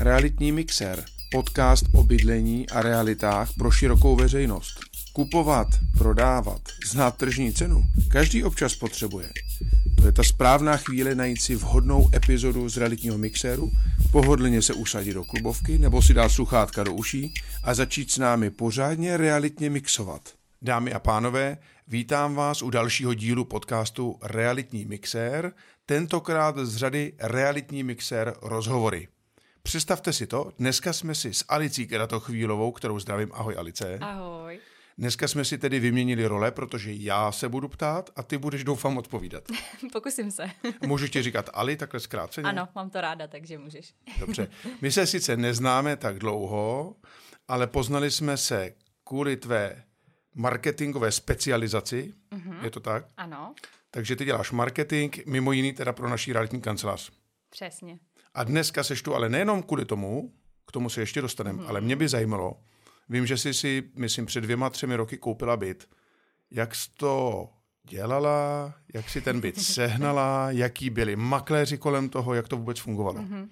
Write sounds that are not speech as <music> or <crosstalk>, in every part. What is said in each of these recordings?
Realitní mixer, podcast o bydlení a realitách pro širokou veřejnost. Kupovat, prodávat, znát tržní cenu, každý občas potřebuje. To je ta správná chvíle najít si vhodnou epizodu z realitního mixéru, pohodlně se usadit do klubovky nebo si dát sluchátka do uší a začít s námi pořádně realitně mixovat. Dámy a pánové, vítám vás u dalšího dílu podcastu Realitní mixér, tentokrát z řady Realitní mixér rozhovory. Představte si to, dneska jsme si s Alicí Keratochvílovou, kterou zdravím, ahoj Alice. Ahoj. Dneska jsme si tedy vyměnili role, protože já se budu ptát a ty budeš doufám odpovídat. <laughs> Pokusím se. <laughs> Můžu ti říkat Ali, takhle zkráceně? Ano, mám to ráda, takže můžeš. <laughs> Dobře. My se sice neznáme tak dlouho, ale poznali jsme se kvůli tvé marketingové specializaci. Mm-hmm. Je to tak? Ano. Takže ty děláš marketing, mimo jiný teda pro naší realitní kancelář. Přesně. A dneska seš tu ale nejenom kvůli tomu, k tomu se ještě dostaneme, mm-hmm. ale mě by zajímalo, vím, že jsi si, myslím, před dvěma, třemi roky koupila byt. Jak jsi to dělala, jak si ten byt <laughs> sehnala, jaký byli makléři kolem toho, jak to vůbec fungovalo? Mm-hmm.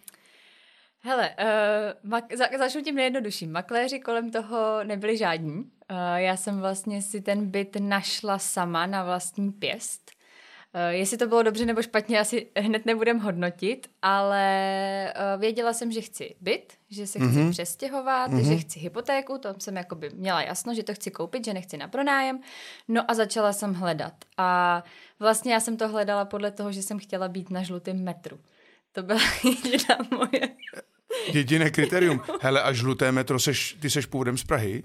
Hele, uh, mak- za- začnu tím nejjednodušším. Makléři kolem toho nebyli žádní. Uh, já jsem vlastně si ten byt našla sama na vlastní pěst. Uh, jestli to bylo dobře nebo špatně, asi hned nebudem hodnotit, ale uh, věděla jsem, že chci byt, že se chci mm-hmm. přestěhovat, mm-hmm. že chci hypotéku, to jsem jakoby měla jasno, že to chci koupit, že nechci na pronájem. No a začala jsem hledat. A vlastně já jsem to hledala podle toho, že jsem chtěla být na žlutém metru. To byla <laughs> jediná moje... Jediné kritérium. Hele, a žluté metro, seš, ty seš původem z Prahy?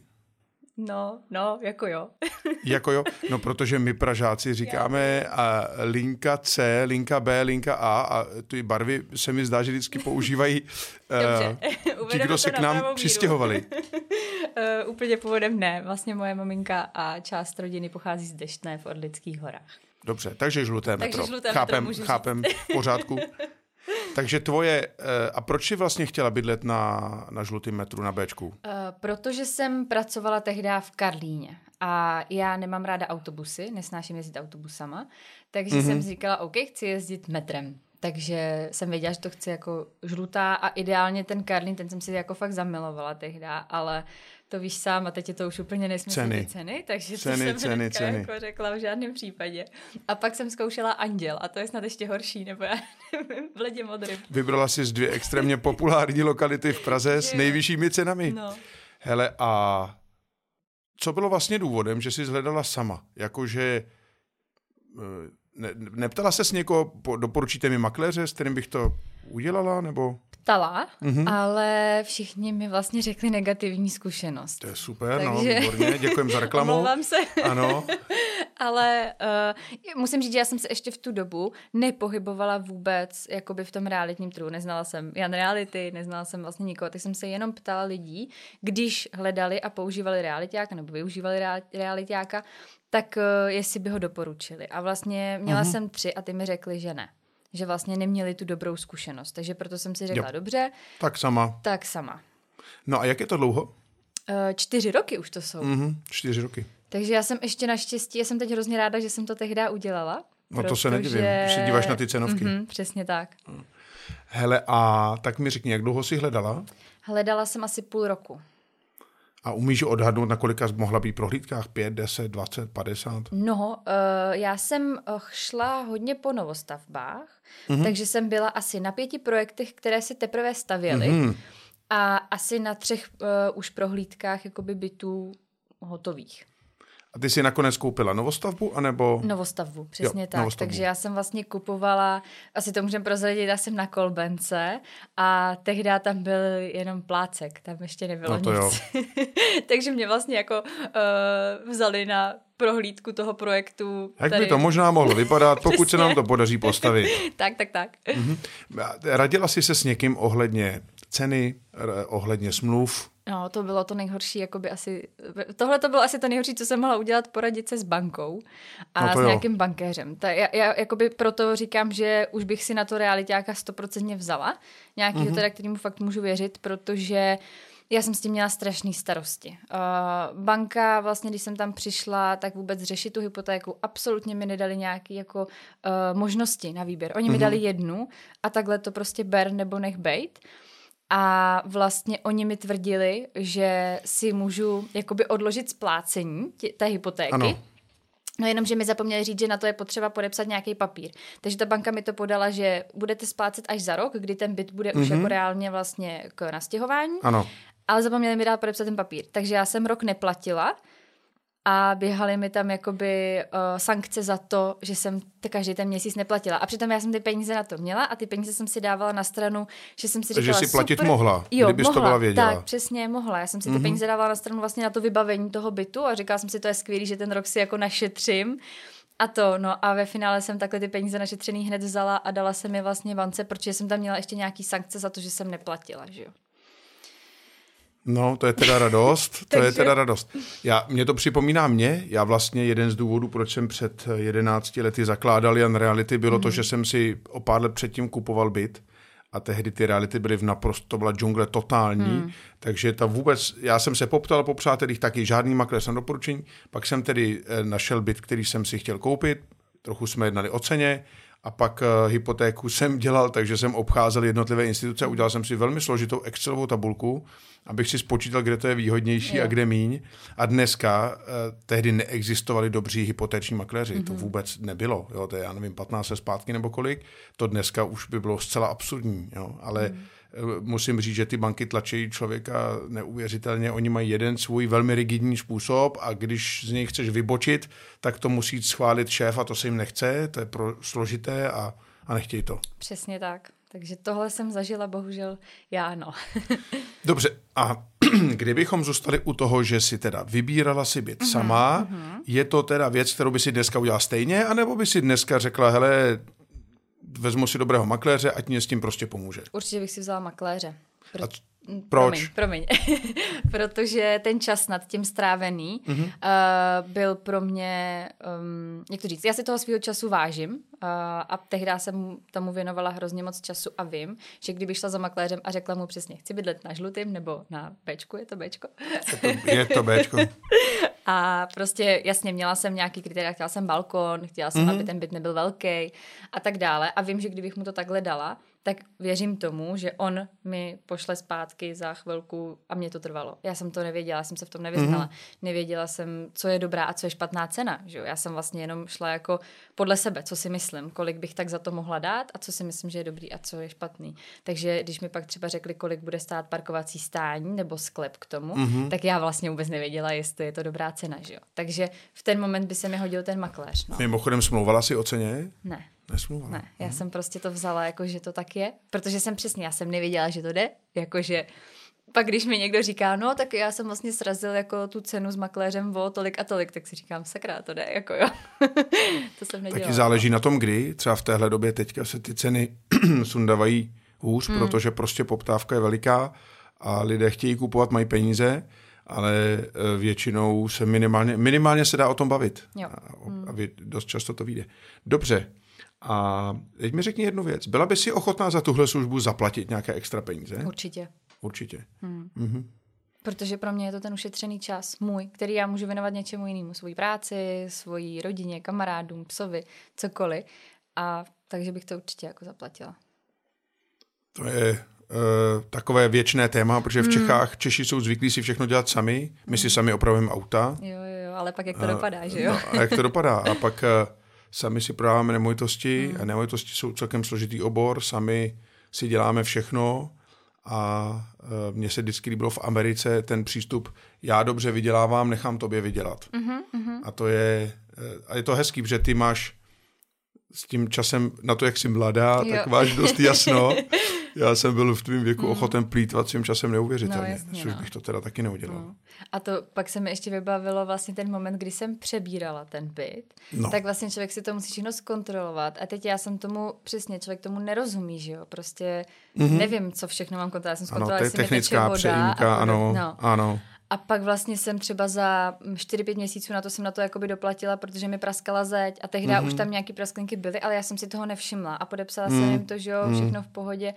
No, no, jako jo. <laughs> jako jo? No, protože my Pražáci říkáme a linka C, linka B, linka A a ty barvy se mi zdá, že vždycky používají <laughs> uh, <laughs> ti, kdo se k nám přistěhovali. uh, úplně původem ne. Vlastně moje maminka a část rodiny pochází z Deštné v Orlických horách. Dobře, takže žluté takže metro. Žluté chápem, metro chápem, v pořádku. Takže tvoje, a proč jsi vlastně chtěla bydlet na, na žlutém metru na Bčku? Uh, protože jsem pracovala tehdy v Karlíně a já nemám ráda autobusy, nesnáším jezdit autobusama, takže mm-hmm. jsem říkala, OK, chci jezdit metrem. Takže jsem věděla, že to chci jako žlutá a ideálně ten Karlín, ten jsem si jako fakt zamilovala tehdy, ale to víš sám a teď je to už úplně nesmyslné ceny. ceny, takže ceny, to jsem ceny, ceny. jako řekla v žádném případě. A pak jsem zkoušela Anděl a to je snad ještě horší, nebo já nevím, v ledě modrým. Vybrala si z dvě extrémně populární lokality v Praze s nejvyššími cenami. No. Hele, a co bylo vlastně důvodem, že jsi zhledala sama? Jakože eh, ne, neptala se s někoho, doporučíte mi makléře, s kterým bych to udělala, nebo? Ptala, mm-hmm. ale všichni mi vlastně řekli negativní zkušenost. To je super, no, Takže... no, výborně, děkujem za reklamu. Omlouvám se. Ano. <laughs> ale uh, musím říct, že já jsem se ještě v tu dobu nepohybovala vůbec jakoby v tom realitním trhu. Neznala jsem Jan Reality, neznala jsem vlastně nikoho, tak jsem se jenom ptala lidí, když hledali a používali realitáka nebo využívali realitáka, tak uh, jestli by ho doporučili. A vlastně měla uh-huh. jsem tři a ty mi řekli, že ne. Že vlastně neměli tu dobrou zkušenost. Takže proto jsem si řekla, jo. dobře. Tak sama. Tak sama. No a jak je to dlouho? Uh, čtyři roky už to jsou. Uh-huh, čtyři roky. Takže já jsem ještě naštěstí, já jsem teď hrozně ráda, že jsem to tehdy udělala. No protože... to se nedivím, když se díváš na ty cenovky. Uh-huh, přesně tak. Hele, a tak mi řekni, jak dlouho jsi hledala? Hledala jsem asi půl roku. A umíš odhadnout, na kolika mohla být prohlídkách? 5, 10, 20, 50? No, uh, já jsem šla hodně po novostavbách, mm-hmm. takže jsem byla asi na pěti projektech, které se teprve stavěly mm-hmm. a asi na třech uh, už prohlídkách jakoby bytů hotových. A ty si nakonec koupila novostavbu, anebo? Novostavbu, přesně jo, tak. Novostavbu. Takže já jsem vlastně kupovala, asi to můžeme prozradit, já jsem na Kolbence a tehdy tam byl jenom plácek, tam ještě nebylo no to nic. <laughs> Takže mě vlastně jako uh, vzali na prohlídku toho projektu. Jak tady. by to možná mohlo vypadat, <laughs> pokud se nám to podaří postavit. <laughs> tak, tak, tak. Mhm. Radila jsi se s někým ohledně ceny, ohledně smluv? No, to bylo to nejhorší, jakoby asi, tohle to bylo asi to nejhorší, co jsem mohla udělat, poradit se s bankou a no s nějakým jo. bankéřem. Ta, já, já jakoby proto říkám, že už bych si na to realitáka stoprocentně vzala, nějakýho mm-hmm. teda, kterýmu fakt můžu věřit, protože já jsem s tím měla strašný starosti. Uh, banka, vlastně, když jsem tam přišla, tak vůbec řešit tu hypotéku, absolutně mi nedali nějaké jako uh, možnosti na výběr. Oni mm-hmm. mi mhm. dali jednu a takhle to prostě ber nebo nech bejt. A vlastně oni mi tvrdili, že si můžu jakoby odložit splácení tě, té hypotéky. Ano. No jenom, že mi zapomněli říct, že na to je potřeba podepsat nějaký papír. Takže ta banka mi to podala, že budete splácet až za rok, kdy ten byt bude mm-hmm. už jako reálně vlastně k nastěhování. Ano. Ale zapomněli mi dát podepsat ten papír. Takže já jsem rok neplatila a běhaly mi tam jakoby uh, sankce za to, že jsem to každý ten měsíc neplatila. A přitom já jsem ty peníze na to měla a ty peníze jsem si dávala na stranu, že jsem si říkala, Takže si platit super, mohla, jo, kdybys mohla, to byla věděla. Tak, přesně, mohla. Já jsem si ty mm-hmm. peníze dávala na stranu vlastně na to vybavení toho bytu a říkala jsem si, to je skvělý, že ten rok si jako našetřím. A to, no a ve finále jsem takhle ty peníze našetřený hned vzala a dala jsem je vlastně bance, protože jsem tam měla ještě nějaký sankce za to, že jsem neplatila, že jo. No, to je teda radost, to je teda radost. Já, mě to připomíná mě, já vlastně jeden z důvodů, proč jsem před 11 lety zakládal Jan Reality, bylo mm. to, že jsem si o pár let předtím kupoval byt a tehdy ty reality byly v naprosto, to byla džungle totální, hmm. takže ta vůbec, já jsem se poptal po přátelích taky, žádný makléř jsem doporučení, pak jsem tedy eh, našel byt, který jsem si chtěl koupit, trochu jsme jednali o ceně, a pak uh, hypotéku jsem dělal, takže jsem obcházel jednotlivé instituce, udělal jsem si velmi složitou Excelovou tabulku, abych si spočítal, kde to je výhodnější je. a kde míň. A dneska uh, tehdy neexistovali dobří hypotéční makléři, mm-hmm. to mhm. vůbec nebylo, jo, to je, já nevím, 15 let zpátky nebo kolik, to dneska už by bylo zcela absurdní, jo, ale mm musím říct, že ty banky tlačí člověka neuvěřitelně. Oni mají jeden svůj velmi rigidní způsob a když z něj chceš vybočit, tak to musí schválit šéf a to se jim nechce, to je pro složité a, a nechtějí to. Přesně tak. Takže tohle jsem zažila, bohužel já no. <laughs> Dobře, a <clears throat> kdybychom zůstali u toho, že si teda vybírala si byt uh-huh, sama, uh-huh. je to teda věc, kterou by si dneska udělala stejně, anebo by si dneska řekla, hele, vezmu si dobrého makléře, ať mě s tím prostě pomůže. Určitě bych si vzala makléře. Pro... A proč? Promiň, promiň. <laughs> Protože ten čas nad tím strávený mm-hmm. uh, byl pro mě, um, jak to říct, já si toho svého času vážím uh, a tehdy jsem tomu věnovala hrozně moc času a vím, že kdyby šla za makléřem a řekla mu přesně, chci bydlet na žlutým nebo na Bčku, je to Bčko? Je to, je to Bčko. <laughs> A prostě jasně, měla jsem nějaký kritéria, chtěla jsem balkon, chtěla jsem, mm-hmm. aby ten byt nebyl velký a tak dále. A vím, že kdybych mu to takhle dala, tak věřím tomu, že on mi pošle zpátky za chvilku a mě to trvalo. Já jsem to nevěděla, jsem se v tom nevyznala. Mm-hmm. Nevěděla jsem, co je dobrá a co je špatná cena. Že jo? Já jsem vlastně jenom šla jako podle sebe, co si myslím, kolik bych tak za to mohla dát a co si myslím, že je dobrý a co je špatný. Takže když mi pak třeba řekli, kolik bude stát parkovací stání nebo sklep k tomu, mm-hmm. tak já vlastně vůbec nevěděla, jestli je to dobrá cena. Že jo? Takže v ten moment by se mi hodil ten makléř. No. Mimochodem smlouvala si o ceně? Ne. Nesmluvala. Ne, já hmm. jsem prostě to vzala, jako že to tak je, protože jsem přesně, já jsem nevěděla, že to jde, jakože pak když mi někdo říká, no tak já jsem vlastně srazil jako tu cenu s makléřem o tolik a tolik, tak si říkám, sakra, to jde, jako jo. <laughs> to jsem nedělala. Taky záleží na tom, kdy, třeba v téhle době teďka se ty ceny <clears throat> sundavají hůř, hmm. protože prostě poptávka je veliká a lidé chtějí kupovat, mají peníze, ale e, většinou se minimálně, minimálně se dá o tom bavit. Jo. A, a, a dost často to vyjde. Dobře, a teď mi řekni jednu věc. Byla by si ochotná za tuhle službu zaplatit nějaké extra peníze? Určitě. Určitě. Hmm. Mm-hmm. Protože pro mě je to ten ušetřený čas můj, který já můžu věnovat něčemu jinému. Svojí práci, svojí rodině, kamarádům, psovi, cokoliv. A takže bych to určitě jako zaplatila. To je uh, takové věčné téma, protože v hmm. Čechách Češi jsou zvyklí si všechno dělat sami. My si hmm. sami opravujeme auta. Jo, jo, jo, ale pak jak to uh, dopadá, že jo? No, a jak to dopadá? A pak uh, sami si prodáváme nemovitosti hmm. a nemovitosti jsou celkem složitý obor, sami si děláme všechno a e, mně se vždycky líbilo v Americe ten přístup, já dobře vydělávám, nechám tobě vydělat. Mm-hmm. A to je, e, a je to hezký, protože ty máš s tím časem, na to, jak jsi mladá, jo. tak máš dost jasno <laughs> já jsem byl v tvém věku mm. ochoten plítvat svým časem neuvěřitelně, no, jasně, což no. bych to teda taky neudělal. No. A to pak se mi ještě vybavilo vlastně ten moment, kdy jsem přebírala ten byt, no. tak vlastně člověk si to musí všechno zkontrolovat a teď já jsem tomu, přesně, člověk tomu nerozumí, že jo, prostě mm-hmm. nevím, co všechno mám kontrolovat, já jsem zkontrolovala, ano, to je technická přejímka, ano, no. ano. A pak vlastně jsem třeba za 4-5 měsíců na to jsem na to jakoby doplatila, protože mi praskala zeď a tehdy mm-hmm. už tam nějaký prasklinky byly, ale já jsem si toho nevšimla a podepsala mm. jsem jim to, že jo, mhm. všechno v pohodě.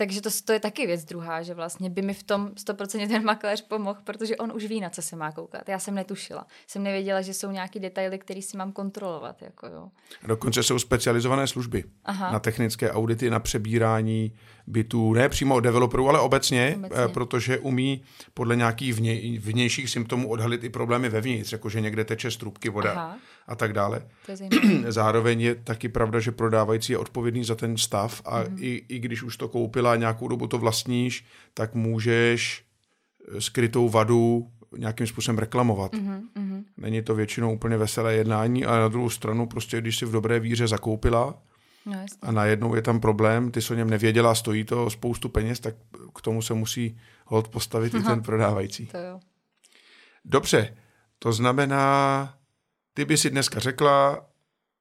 Takže to, to je taky věc druhá, že vlastně by mi v tom 100% ten makléř pomohl, protože on už ví, na co se má koukat. Já jsem netušila. Jsem nevěděla, že jsou nějaký detaily, které si mám kontrolovat. Jako jo. Dokonce jsou specializované služby Aha. na technické audity, na přebírání bytů, ne přímo od developerů, ale obecně, obecně. Eh, protože umí podle nějakých vně, vnějších symptomů odhalit i problémy vevnitř, jakože někde teče z trubky voda Aha. A tak dále. Je <clears throat> Zároveň je taky pravda, že prodávající je odpovědný za ten stav a mm. i, i když už to koupila nějakou dobu to vlastníš, tak můžeš eh, skrytou vadu nějakým způsobem reklamovat. Mm-hmm. Není to většinou úplně veselé jednání, ale na druhou stranu prostě, když si v dobré víře zakoupila, No, a najednou je tam problém, ty jsi o něm nevěděla, stojí to spoustu peněz, tak k tomu se musí hold postavit Aha. i <laughs> ten prodávající. To jo. Dobře, to znamená, ty by si dneska řekla,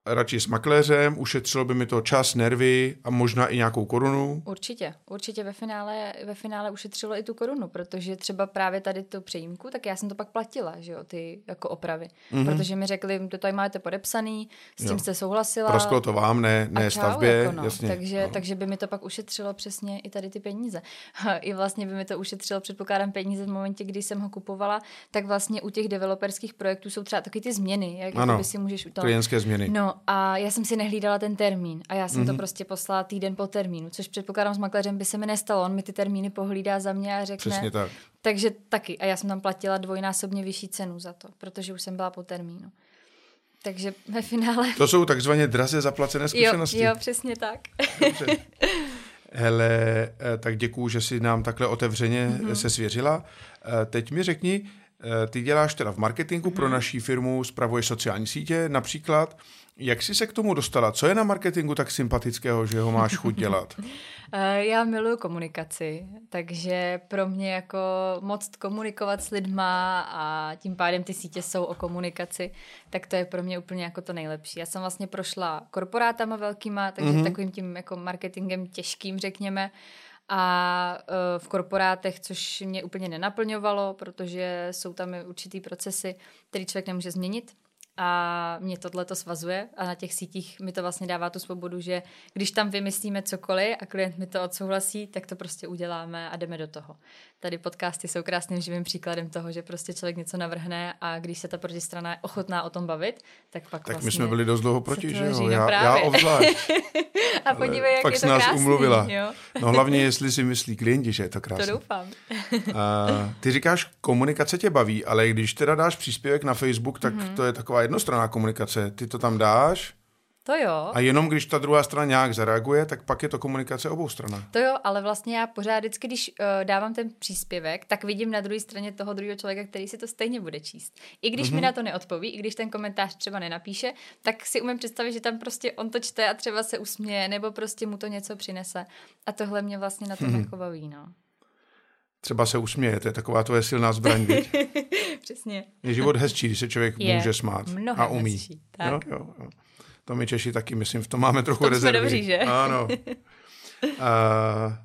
radši s makléřem, ušetřilo by mi to čas, nervy a možná i nějakou korunu. Určitě, určitě ve finále, ve finále ušetřilo i tu korunu, protože třeba právě tady tu přejímku, tak já jsem to pak platila, že jo, ty jako opravy. Mm-hmm. Protože mi řekli, to tady máte podepsaný, s tím jo. jste souhlasila. Prosklo to vám, ne, ne čau, stavbě, jako no. jasně. Takže, no. takže by mi to pak ušetřilo přesně i tady ty peníze. <laughs> I vlastně by mi to ušetřilo, předpokládám, peníze v momentě, kdy jsem ho kupovala, tak vlastně u těch developerských projektů jsou třeba taky ty změny, jak ano, si můžeš to... klientské změny. No a já jsem si nehlídala ten termín a já jsem mm-hmm. to mhm. prostě poslala týden po termínu, což předpokládám s makléřem by se mi nestalo. On mi ty termíny pohlídá za mě a řekne. Přesně tak. Takže taky. A já jsem tam platila dvojnásobně vyšší cenu za to, protože už jsem byla po termínu. Takže ve finále... To jsou takzvaně draze zaplacené zkušenosti. Jo, jo přesně tak. Hele, eh, tak děkuju, že jsi nám takhle otevřeně mm-hmm. se svěřila. Eh, teď mi řekni, ty děláš teda v marketingu pro mhm. naší firmu, spravuješ sociální sítě například. Jak jsi se k tomu dostala? Co je na marketingu tak sympatického, že ho máš chuť dělat? <laughs> Eh, já miluju komunikaci, takže pro mě jako moc komunikovat s lidma a tím pádem ty sítě jsou o komunikaci, tak to je pro mě úplně jako to nejlepší. Já jsem vlastně prošla korporátama velkýma, takže mm-hmm. takovým tím jako marketingem těžkým, řekněme, a eh, v korporátech, což mě úplně nenaplňovalo, protože jsou tam určitý procesy, který člověk nemůže změnit a mě tohle to svazuje a na těch sítích mi to vlastně dává tu svobodu, že když tam vymyslíme cokoliv a klient mi to odsouhlasí, tak to prostě uděláme a jdeme do toho. Tady podcasty jsou krásným živým příkladem toho, že prostě člověk něco navrhne a když se ta protistrana je ochotná o tom bavit, tak pak Tak vlastně my jsme byli dost dlouho proti, že jo? Já, já obzvlášť. <laughs> a podívej, jak pak je to nás krásný, umluvila. Jo? no hlavně, jestli si myslí klienti, že je to krásné. To doufám. <laughs> a, ty říkáš, komunikace tě baví, ale když teda dáš příspěvek na Facebook, tak mm-hmm. to je taková jednostranná komunikace. Ty to tam dáš, to jo. A jenom když ta druhá strana nějak zareaguje, tak pak je to komunikace obou stran. To jo, ale vlastně já pořád vždycky, když uh, dávám ten příspěvek, tak vidím na druhé straně toho druhého člověka, který si to stejně bude číst. I když mm-hmm. mi mhm. na to neodpoví, i když ten komentář třeba nenapíše, tak si umím představit, že tam prostě on to čte a třeba se usměje, nebo prostě mu to něco přinese. A tohle mě vlastně na tom mm-hmm. jako baví, no. Třeba se usměje, to je taková tvoje silná zbraň, <laughs> Přesně. Je život hezčí, když se člověk je může smát a umí. Hezčí, tak. Jo, jo, jo. To my Češi taky, myslím, v tom máme trochu tom rezervy. Jsme dobří, že? Ano. <laughs> A,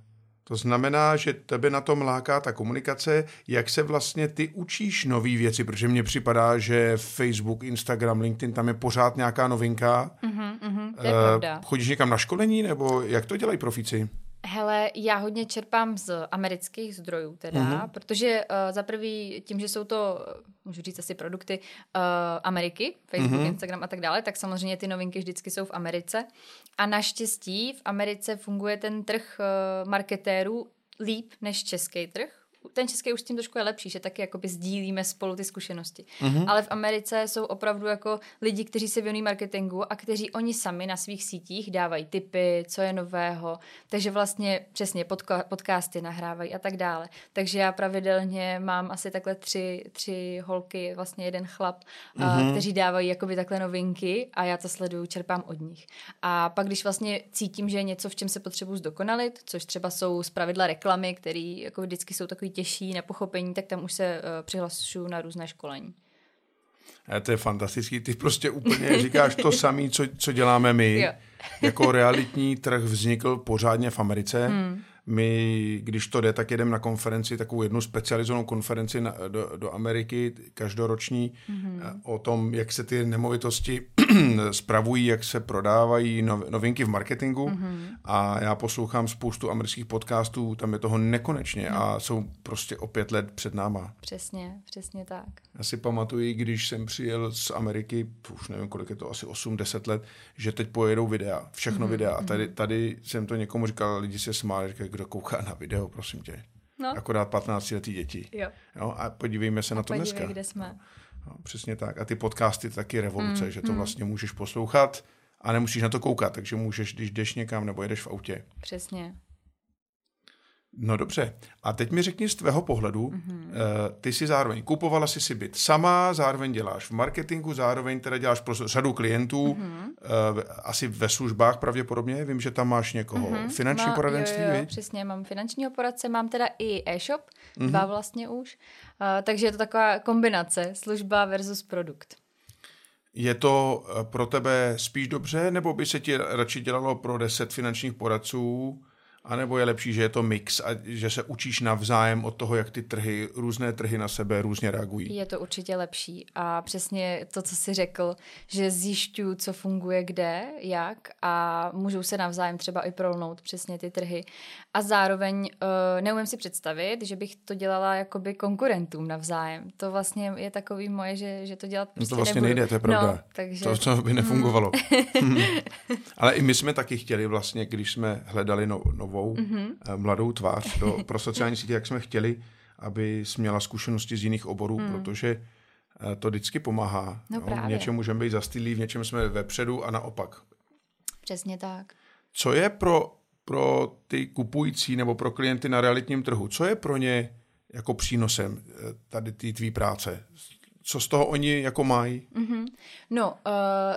to znamená, že tebe na tom láká ta komunikace. Jak se vlastně ty učíš nové věci? Protože mně připadá, že Facebook, Instagram, LinkedIn, tam je pořád nějaká novinka. Mm-hmm, mm-hmm, to je uh, pravda. Chodíš někam na školení, nebo jak to dělají profíci? Hele, já hodně čerpám z amerických zdrojů teda, mm-hmm. protože uh, za prvý tím, že jsou to, můžu říct asi produkty uh, Ameriky, Facebook, mm-hmm. Instagram a tak dále, tak samozřejmě ty novinky vždycky jsou v Americe. A naštěstí v Americe funguje ten trh uh, marketérů líp než český trh, ten český už s tím trošku je lepší, že taky jakoby sdílíme spolu ty zkušenosti. Mm-hmm. Ale v Americe jsou opravdu jako lidi, kteří se věnují marketingu a kteří oni sami na svých sítích dávají tipy, co je nového, takže vlastně přesně podka- podcasty nahrávají a tak dále. Takže já pravidelně mám asi takhle tři, tři holky, vlastně jeden chlap, mm-hmm. kteří dávají jakoby takhle novinky a já to sleduju, čerpám od nich. A pak, když vlastně cítím, že je něco, v čem se potřebuji zdokonalit, což třeba jsou zpravidla reklamy, které jako vždycky jsou takový těžší, nepochopení, tak tam už se uh, přihlašuju na různé školení. A to je fantastický. Ty prostě úplně říkáš to samé, co, co děláme my. Jo. jako realitní trh vznikl pořádně v Americe. Hmm. My, když to jde, tak jedeme na konferenci, takovou jednu specializovanou konferenci na, do, do Ameriky, každoroční, mm-hmm. o tom, jak se ty nemovitosti <clears throat> spravují, jak se prodávají novinky v marketingu. Mm-hmm. A já poslouchám spoustu amerických podcastů, tam je toho nekonečně mm. a jsou prostě o pět let před náma. Přesně, přesně tak. Já si pamatuju, když jsem přijel z Ameriky, už nevím, kolik je to, asi 8-10 let, že teď pojedou videa, všechno mm-hmm. videa. A tady, mhm. tady jsem to někomu říkal, lidi se smáli, říkali, kdo kouká na video, prosím tě. No. Akorát 15 letý děti. Jo. jo. A podívejme se a na to podívej, dneska. kde jsme. No, přesně tak. A ty podcasty taky revoluce, mm, že to mm. vlastně můžeš poslouchat a nemusíš na to koukat, takže můžeš, když jdeš někam nebo jedeš v autě. Přesně. No dobře. A teď mi řekni z tvého pohledu, mm-hmm. ty si zároveň kupovala si si byt sama, zároveň děláš v marketingu, zároveň teda děláš pro řadu klientů, mm-hmm. asi ve službách pravděpodobně. Vím, že tam máš někoho. Mm-hmm. Finanční Má, poradenství, jo, jo, přesně. Mám finančního poradce, mám teda i e-shop, mm-hmm. dva vlastně už. Uh, takže je to taková kombinace služba versus produkt. Je to pro tebe spíš dobře, nebo by se ti radši dělalo pro deset finančních poradců, a nebo je lepší, že je to mix a že se učíš navzájem od toho, jak ty trhy, různé trhy na sebe různě reagují? Je to určitě lepší a přesně to, co jsi řekl, že zjišťuju, co funguje kde, jak a můžou se navzájem třeba i prolnout přesně ty trhy. A zároveň uh, neumím si představit, že bych to dělala jakoby konkurentům navzájem. To vlastně je takový moje, že, že to dělat prostě no to prostě nebudu. nejde, to je pravda. No, takže... To, co by nefungovalo. Hmm. <laughs> Ale i my jsme taky chtěli vlastně, když jsme hledali no, novou novou mm-hmm. mladou tvář do, pro sociální sítě, jak jsme chtěli, aby měla zkušenosti z jiných oborů, mm. protože eh, to vždycky pomáhá. No no, v něčem můžeme být zastylí, v něčem jsme vepředu a naopak. Přesně tak. Co je pro, pro ty kupující nebo pro klienty na realitním trhu, co je pro ně jako přínosem eh, tady té tvý práce? Co z toho oni jako mají? Mm-hmm. No, uh,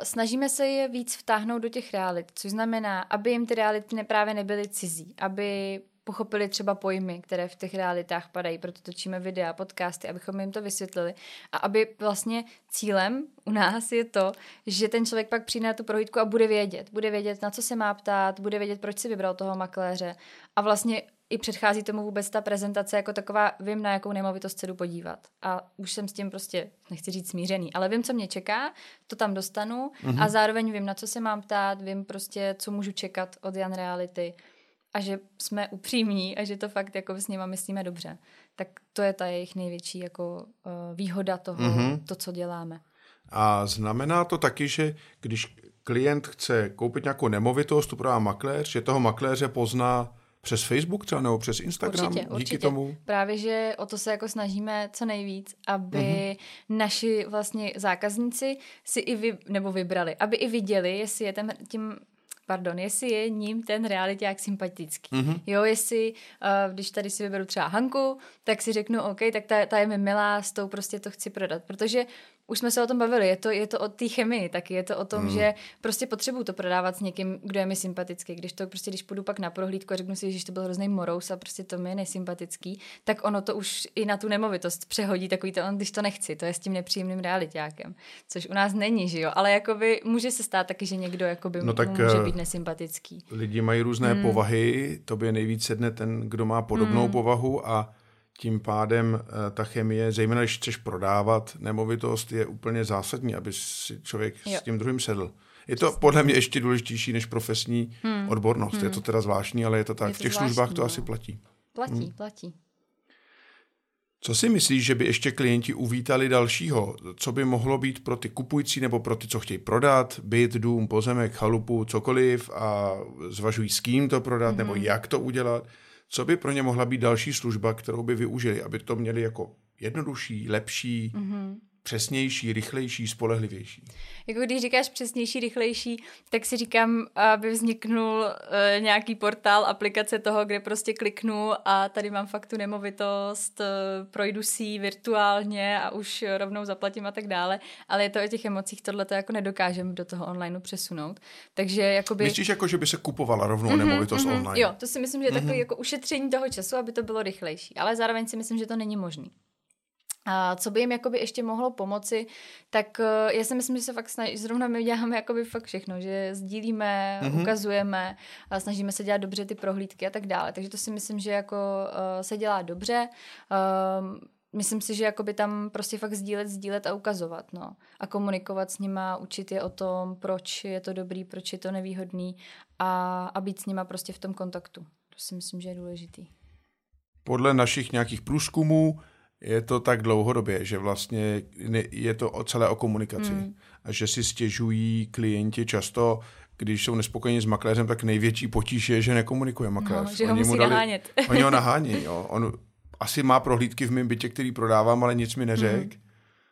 snažíme se je víc vtáhnout do těch realit, což znamená, aby jim ty reality právě nebyly cizí, aby pochopili třeba pojmy, které v těch realitách padají, proto točíme videa, podcasty, abychom jim to vysvětlili. A aby vlastně cílem u nás je to, že ten člověk pak přijde na tu prohlídku a bude vědět. Bude vědět, na co se má ptát, bude vědět, proč si vybral toho makléře. A vlastně i předchází tomu vůbec ta prezentace jako taková, vím, na jakou nemovitost se jdu podívat. A už jsem s tím prostě, nechci říct smířený, ale vím, co mě čeká, to tam dostanu mm-hmm. a zároveň vím, na co se mám ptát, vím prostě, co můžu čekat od Jan Reality a že jsme upřímní a že to fakt jako s nima myslíme dobře. Tak to je ta jejich největší jako uh, výhoda toho, mm-hmm. to, co děláme. A znamená to taky, že když klient chce koupit nějakou nemovitost, tu prodá makléř, že toho makléře pozná přes Facebook třeba nebo přes Instagram určitě, díky určitě. tomu? Právě, že o to se jako snažíme co nejvíc, aby mm-hmm. naši vlastně zákazníci si i vy, nebo vybrali, aby i viděli, jestli je ten, tím pardon, jestli je ním ten realiták sympatický. Mm-hmm. Jo, jestli, uh, když tady si vyberu třeba Hanku, tak si řeknu, OK, tak ta, ta je mi milá, s tou prostě to chci prodat. Protože už jsme se o tom bavili, je to, je to o té chemii taky, je to o tom, mm. že prostě potřebuju to prodávat s někým, kdo je mi sympatický. Když to prostě, když půjdu pak na prohlídku a řeknu si, že to byl hrozný morous a prostě to mi je nesympatický, tak ono to už i na tu nemovitost přehodí takový to, on, když to nechci, to je s tím nepříjemným realitákem, což u nás není, že jo, ale jakoby může se stát taky, že někdo jakoby no tak, může eh, být nesympatický. Lidi mají různé mm. povahy, tobě nejvíc sedne ten, kdo má podobnou mm. povahu a tím pádem eh, ta chemie, zejména když chceš prodávat nemovitost, je úplně zásadní, aby si člověk jo. s tím druhým sedl. Je to podle mě ještě důležitější než profesní hmm. odbornost. Hmm. Je to teda zvláštní, ale je to tak. Je to v těch zvláštní, službách to no. asi platí. Platí, hmm. platí. Co si myslíš, že by ještě klienti uvítali dalšího? Co by mohlo být pro ty kupující nebo pro ty, co chtějí prodat, byt, dům, pozemek, chalupu, cokoliv a zvažují s kým to prodat hmm nebo jak to udělat? Co by pro ně mohla být další služba, kterou by využili, aby to měli jako jednodušší, lepší, mm-hmm přesnější, rychlejší, spolehlivější. Jako když říkáš přesnější, rychlejší, tak si říkám, aby vzniknul uh, nějaký portál, aplikace toho, kde prostě kliknu a tady mám fakt tu nemovitost, uh, projdu si virtuálně a už rovnou zaplatím a tak dále, ale je to o těch emocích, tohle to jako nedokážeme do toho online přesunout. Takže jakoby... Myslíš jako, že by se kupovala rovnou mm-hmm, nemovitost mm-hmm, online? Jo, to si myslím, že je mm-hmm. takové jako ušetření toho času, aby to bylo rychlejší, ale zároveň si myslím, že to není možný. A co by jim jakoby ještě mohlo pomoci, tak uh, já si myslím, že se fakt snaží, zrovna my děláme jakoby fakt všechno, že sdílíme, mm-hmm. ukazujeme, a snažíme se dělat dobře ty prohlídky a tak dále. Takže to si myslím, že jako uh, se dělá dobře. Uh, myslím si, že jakoby tam prostě fakt sdílet, sdílet a ukazovat, no. A komunikovat s nima, učit je o tom, proč je to dobrý, proč je to nevýhodný a, a být s nima prostě v tom kontaktu. To si myslím, že je důležitý. Podle našich nějakých průzkumů je to tak dlouhodobě, že vlastně je to o celé o komunikaci. Mm. A že si stěžují klienti často, když jsou nespokojeni s makléřem, tak největší potíž je, že nekomunikuje makléř. No, že ho oni musí dali, nahánět. <laughs> Oni ho <laughs> nahání, jo. On asi má prohlídky v mém bytě, který prodávám, ale nic mi neřekl. Mm.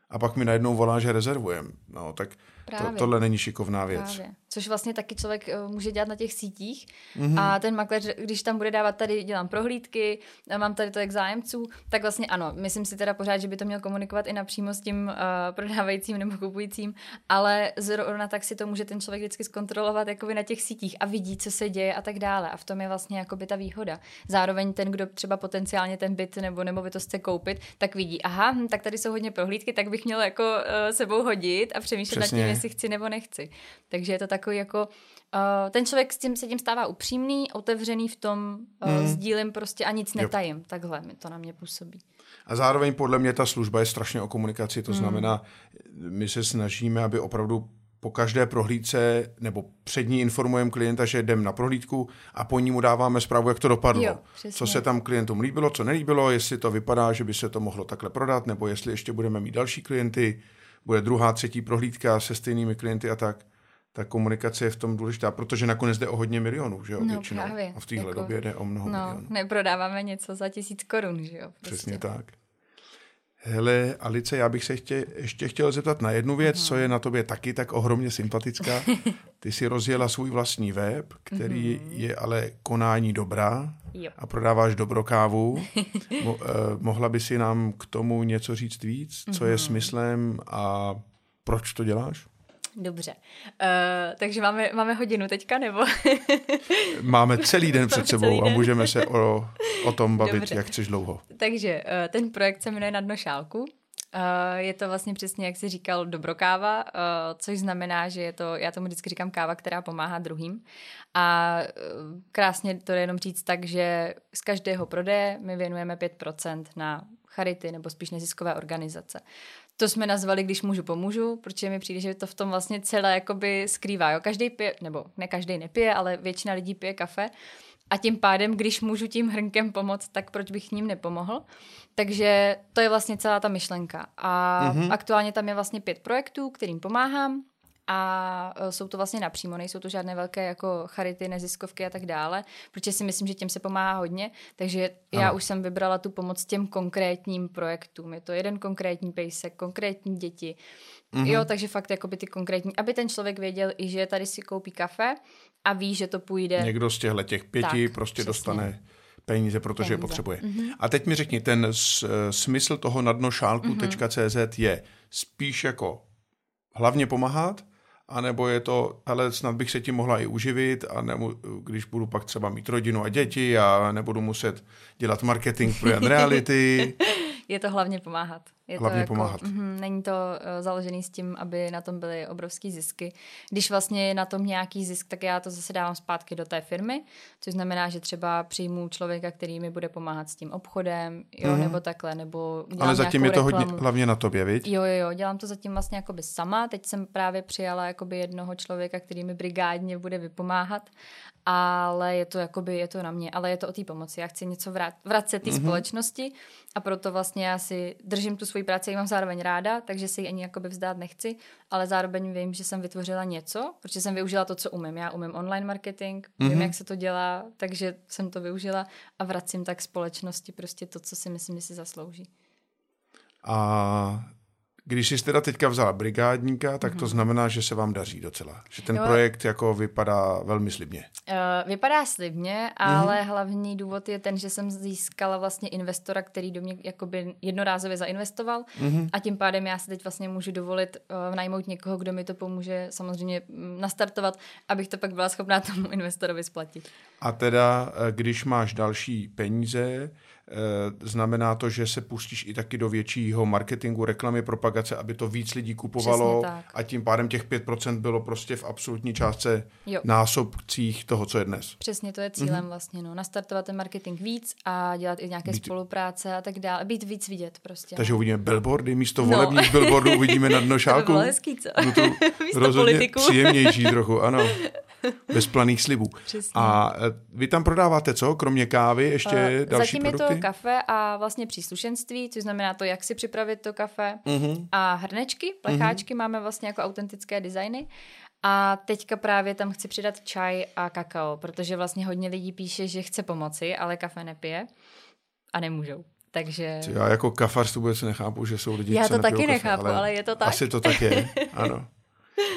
A pak mi najednou volá, že rezervujem. No, tak to, tohle není šikovná věc. Právě. Což vlastně taky člověk uh, může dělat na těch sítích. Mm-hmm. A ten makléř, když tam bude dávat tady, dělám prohlídky, mám tady tolik zájemců, tak vlastně ano, myslím si teda pořád, že by to měl komunikovat i napřímo s tím uh, prodávajícím nebo kupujícím, ale zrovna tak si to může ten člověk vždycky zkontrolovat jakoby na těch sítích a vidí, co se děje a tak dále. A v tom je vlastně jakoby ta výhoda. Zároveň ten, kdo třeba potenciálně ten byt nebo nemovitost chce koupit, tak vidí, aha, hm, tak tady jsou hodně prohlídky, tak bych měl jako uh, sebou hodit a přemýšlet Přesně. nad tím, jestli chci nebo nechci. Takže je to takový jako, uh, ten člověk s tím se tím stává upřímný, otevřený v tom, uh, mm. sdílím prostě a nic netajím. Jo. Takhle mi to na mě působí. A zároveň podle mě ta služba je strašně o komunikaci, to mm. znamená, my se snažíme, aby opravdu po každé prohlídce nebo před ní informujeme klienta, že jdem na prohlídku a po ní mu dáváme zprávu, jak to dopadlo. Jo, co se tam klientům líbilo, co nelíbilo, jestli to vypadá, že by se to mohlo takhle prodat, nebo jestli ještě budeme mít další klienty bude druhá, třetí prohlídka se stejnými klienty a tak. Ta komunikace je v tom důležitá, protože nakonec jde o hodně milionů, že jo, no, většinou. Právě. A v téhle jako, době jde o mnoho no, milionů. neprodáváme něco za tisíc korun, že jo. Prostě. Přesně tak. Hele, Alice, já bych se chtě, ještě chtěl zeptat na jednu věc, co je na tobě taky tak ohromně sympatická. <laughs> Ty si rozjela svůj vlastní web, který mm-hmm. je ale konání dobrá jo. a prodáváš dobrokávu. <laughs> Mo, eh, mohla by si nám k tomu něco říct víc? Co mm-hmm. je smyslem a proč to děláš? Dobře. Uh, takže máme, máme hodinu teďka, nebo? máme celý den před sebou a můžeme se o, o tom bavit, Dobře. jak chceš dlouho. Takže uh, ten projekt se jmenuje Na dno šálku. Uh, je to vlastně přesně, jak jsi říkal, dobrokáva, uh, což znamená, že je to, já tomu vždycky říkám káva, která pomáhá druhým. A krásně to je jenom říct tak, že z každého prodeje my věnujeme 5% na charity nebo spíš neziskové organizace. To jsme nazvali, když můžu, pomůžu, protože mi přijde, že to v tom vlastně celé jakoby skrývá. Jo? Každý pije, nebo ne každý nepije, ale většina lidí pije kafe. A tím pádem, když můžu tím hrnkem pomoct, tak proč bych ním nepomohl? Takže to je vlastně celá ta myšlenka. A mm-hmm. aktuálně tam je vlastně pět projektů, kterým pomáhám a e, jsou to vlastně napřímo, nejsou to žádné velké jako charity, neziskovky a tak dále, protože si myslím, že těm se pomáhá hodně, takže ano. já už jsem vybrala tu pomoc těm konkrétním projektům. Je to jeden konkrétní pejsek, konkrétní děti, mm-hmm. jo, takže fakt jakoby ty konkrétní, aby ten člověk věděl i, že tady si koupí kafe a ví, že to půjde. Někdo z těchto těch pěti tak, prostě přesně. dostane peníze, protože peníze. je potřebuje. Mm-hmm. A teď mi řekni, ten s, smysl toho nadnošálku.cz mm-hmm. je spíš jako hlavně pomáhat, anebo je to, ale snad bych se tím mohla i uživit, a nebo když budu pak třeba mít rodinu a děti a nebudu muset dělat marketing pro reality. <laughs> je to hlavně pomáhat. Je hlavně to jako, pomáhat. Mm, není to uh, založený s tím, aby na tom byly obrovský zisky. Když vlastně je na tom nějaký zisk, tak já to zase dávám zpátky do té firmy, což znamená, že třeba přijmu člověka, který mi bude pomáhat s tím obchodem, jo, mm. nebo takhle, nebo Ale zatím je to hodně, hlavně na tobě, viď? Jo, jo, jo, dělám to zatím vlastně jakoby sama. Teď jsem právě přijala jakoby jednoho člověka, který mi brigádně bude vypomáhat ale je to jakoby, je to na mě, ale je to o té pomoci. Já chci něco vrát, vracet té mm-hmm. společnosti a proto vlastně já si držím tu svoji práci, ji mám zároveň ráda, takže si ji ani jakoby vzdát nechci, ale zároveň vím, že jsem vytvořila něco, protože jsem využila to, co umím. Já umím online marketing, mm-hmm. vím, jak se to dělá, takže jsem to využila a vracím tak společnosti prostě to, co si myslím, že si zaslouží. A když jsi teda teďka vzala brigádníka, tak to mhm. znamená, že se vám daří docela. Že ten jo. projekt jako vypadá velmi slibně. Uh, vypadá slibně, ale mm-hmm. hlavní důvod je ten, že jsem získala vlastně investora, který do mě jakoby jednorázově zainvestoval mm-hmm. a tím pádem já si teď vlastně můžu dovolit uh, najmout někoho, kdo mi to pomůže samozřejmě mm, nastartovat, abych to pak byla schopná <laughs> tomu investorovi splatit. A teda, eh, když máš další peníze, znamená to, že se pustíš i taky do většího marketingu, reklamy, propagace, aby to víc lidí kupovalo a tím pádem těch 5% bylo prostě v absolutní částce jo. násobcích toho, co je dnes. Přesně to je cílem mm-hmm. vlastně, no, nastartovat ten marketing víc a dělat i nějaké být... spolupráce a tak dále, být víc vidět prostě. Takže no. uvidíme billboardy, místo no. volebních billboardů uvidíme na dno šálku. <laughs> to by bylo hezký, co? No <laughs> to rozhodně politiku. příjemnější trochu, ano. <laughs> <laughs> Bez planých slibů. Přesně. A e, vy tam prodáváte co, kromě kávy, ještě uh, další Zatím produkty? je to kafe a vlastně příslušenství, což znamená to, jak si připravit to kafe. Uh-huh. A hrnečky, plecháčky uh-huh. máme vlastně jako autentické designy. A teďka právě tam chci přidat čaj a kakao, protože vlastně hodně lidí píše, že chce pomoci, ale kafe nepije a nemůžou. Takže... Já jako kafař to vůbec nechápu, že jsou lidi, Já to taky kafe, nechápu, ale, ale je to tak. Asi to tak je, <laughs> ano.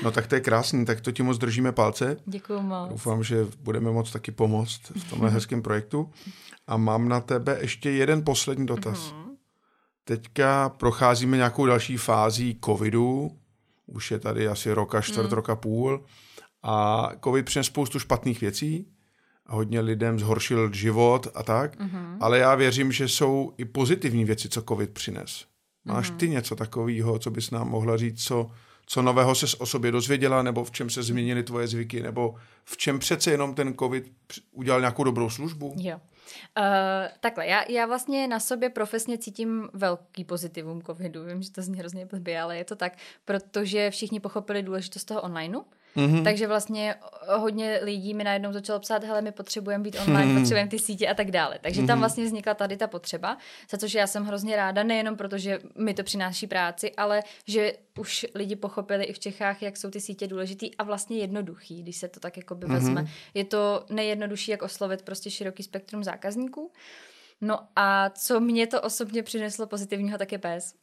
No tak to je krásný, tak to ti moc držíme palce. Děkuji moc. Doufám, že budeme moc taky pomoct v tomhle hezkém projektu. A mám na tebe ještě jeden poslední dotaz. Mm-hmm. Teďka procházíme nějakou další fází covidu, už je tady asi roka, čtvrt mm. roka půl a covid přinesl spoustu špatných věcí, hodně lidem zhoršil život a tak, mm-hmm. ale já věřím, že jsou i pozitivní věci, co covid přines. Máš mm-hmm. ty něco takového, co bys nám mohla říct, co co nového ses o sobě dozvěděla, nebo v čem se změnily tvoje zvyky, nebo v čem přece jenom ten covid udělal nějakou dobrou službu? Jo. Uh, takhle, já, já vlastně na sobě profesně cítím velký pozitivum covidu. Vím, že to zní hrozně blbě, ale je to tak, protože všichni pochopili důležitost toho onlineu Mm-hmm. Takže vlastně hodně lidí mi najednou začalo psát, hele, my potřebujeme být online, mm-hmm. potřebujeme ty sítě a tak dále. Takže mm-hmm. tam vlastně vznikla tady ta potřeba, za což já jsem hrozně ráda, nejenom proto, že mi to přináší práci, ale že už lidi pochopili i v Čechách, jak jsou ty sítě důležitý a vlastně jednoduchý, když se to tak jako by vezme. Mm-hmm. Je to nejjednodušší, jak oslovit prostě široký spektrum zákazníků. No a co mě to osobně přineslo pozitivního, tak je pes.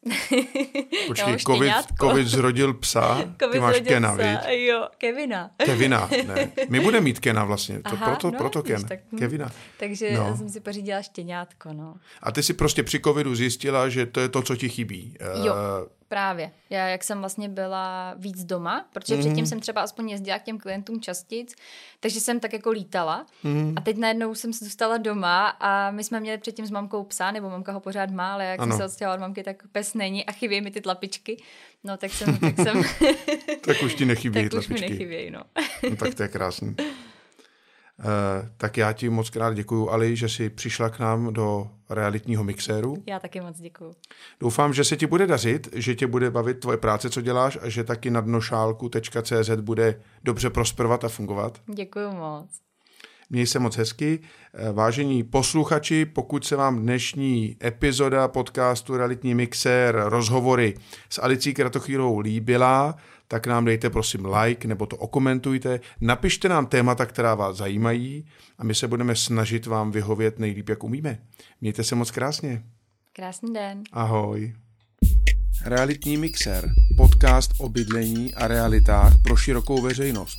<laughs> Počkej, COVID, COVID zrodil psa, <laughs> COVID ty máš Kena, psa, Jo, Kevina. Kevina, ne. <laughs> My budeme mít Kena vlastně, to Aha, proto, no, proto Ken, tak, hm. Kevina. Takže no. jsem si pořídila štěňátko, no. A ty si prostě při covidu zjistila, že to je to, co ti chybí. Jo. Uh, Právě. Já, jak jsem vlastně byla víc doma, protože mm-hmm. předtím jsem třeba aspoň jezdila k těm klientům častic, takže jsem tak jako lítala. Mm-hmm. A teď najednou jsem se dostala doma a my jsme měli předtím s mamkou psa, nebo mamka ho pořád má, ale jak ano. jsem se odstěhovala od mamky, tak pes není a chybí mi ty tlapičky. No tak jsem... <laughs> Tak, jsem tak už ti nechybí <laughs> tak tlapičky. už mi nechybějí, no. no. tak to je krásný. <laughs> Uh, tak já ti moc krát děkuju, Ali, že jsi přišla k nám do realitního mixéru. Já taky moc děkuju. Doufám, že se ti bude dařit, že tě bude bavit tvoje práce, co děláš a že taky na dnošálku.cz bude dobře prosperovat a fungovat. Děkuju moc. Měj se moc hezky. Eh, vážení posluchači, pokud se vám dnešní epizoda podcastu Realitní mixér rozhovory s Alicí Kratochýrovou líbila, tak nám dejte prosím like nebo to okomentujte. Napište nám témata, která vás zajímají a my se budeme snažit vám vyhovět nejlíp, jak umíme. Mějte se moc krásně. Krásný den. Ahoj. Realitní mixer, podcast o bydlení a realitách pro širokou veřejnost.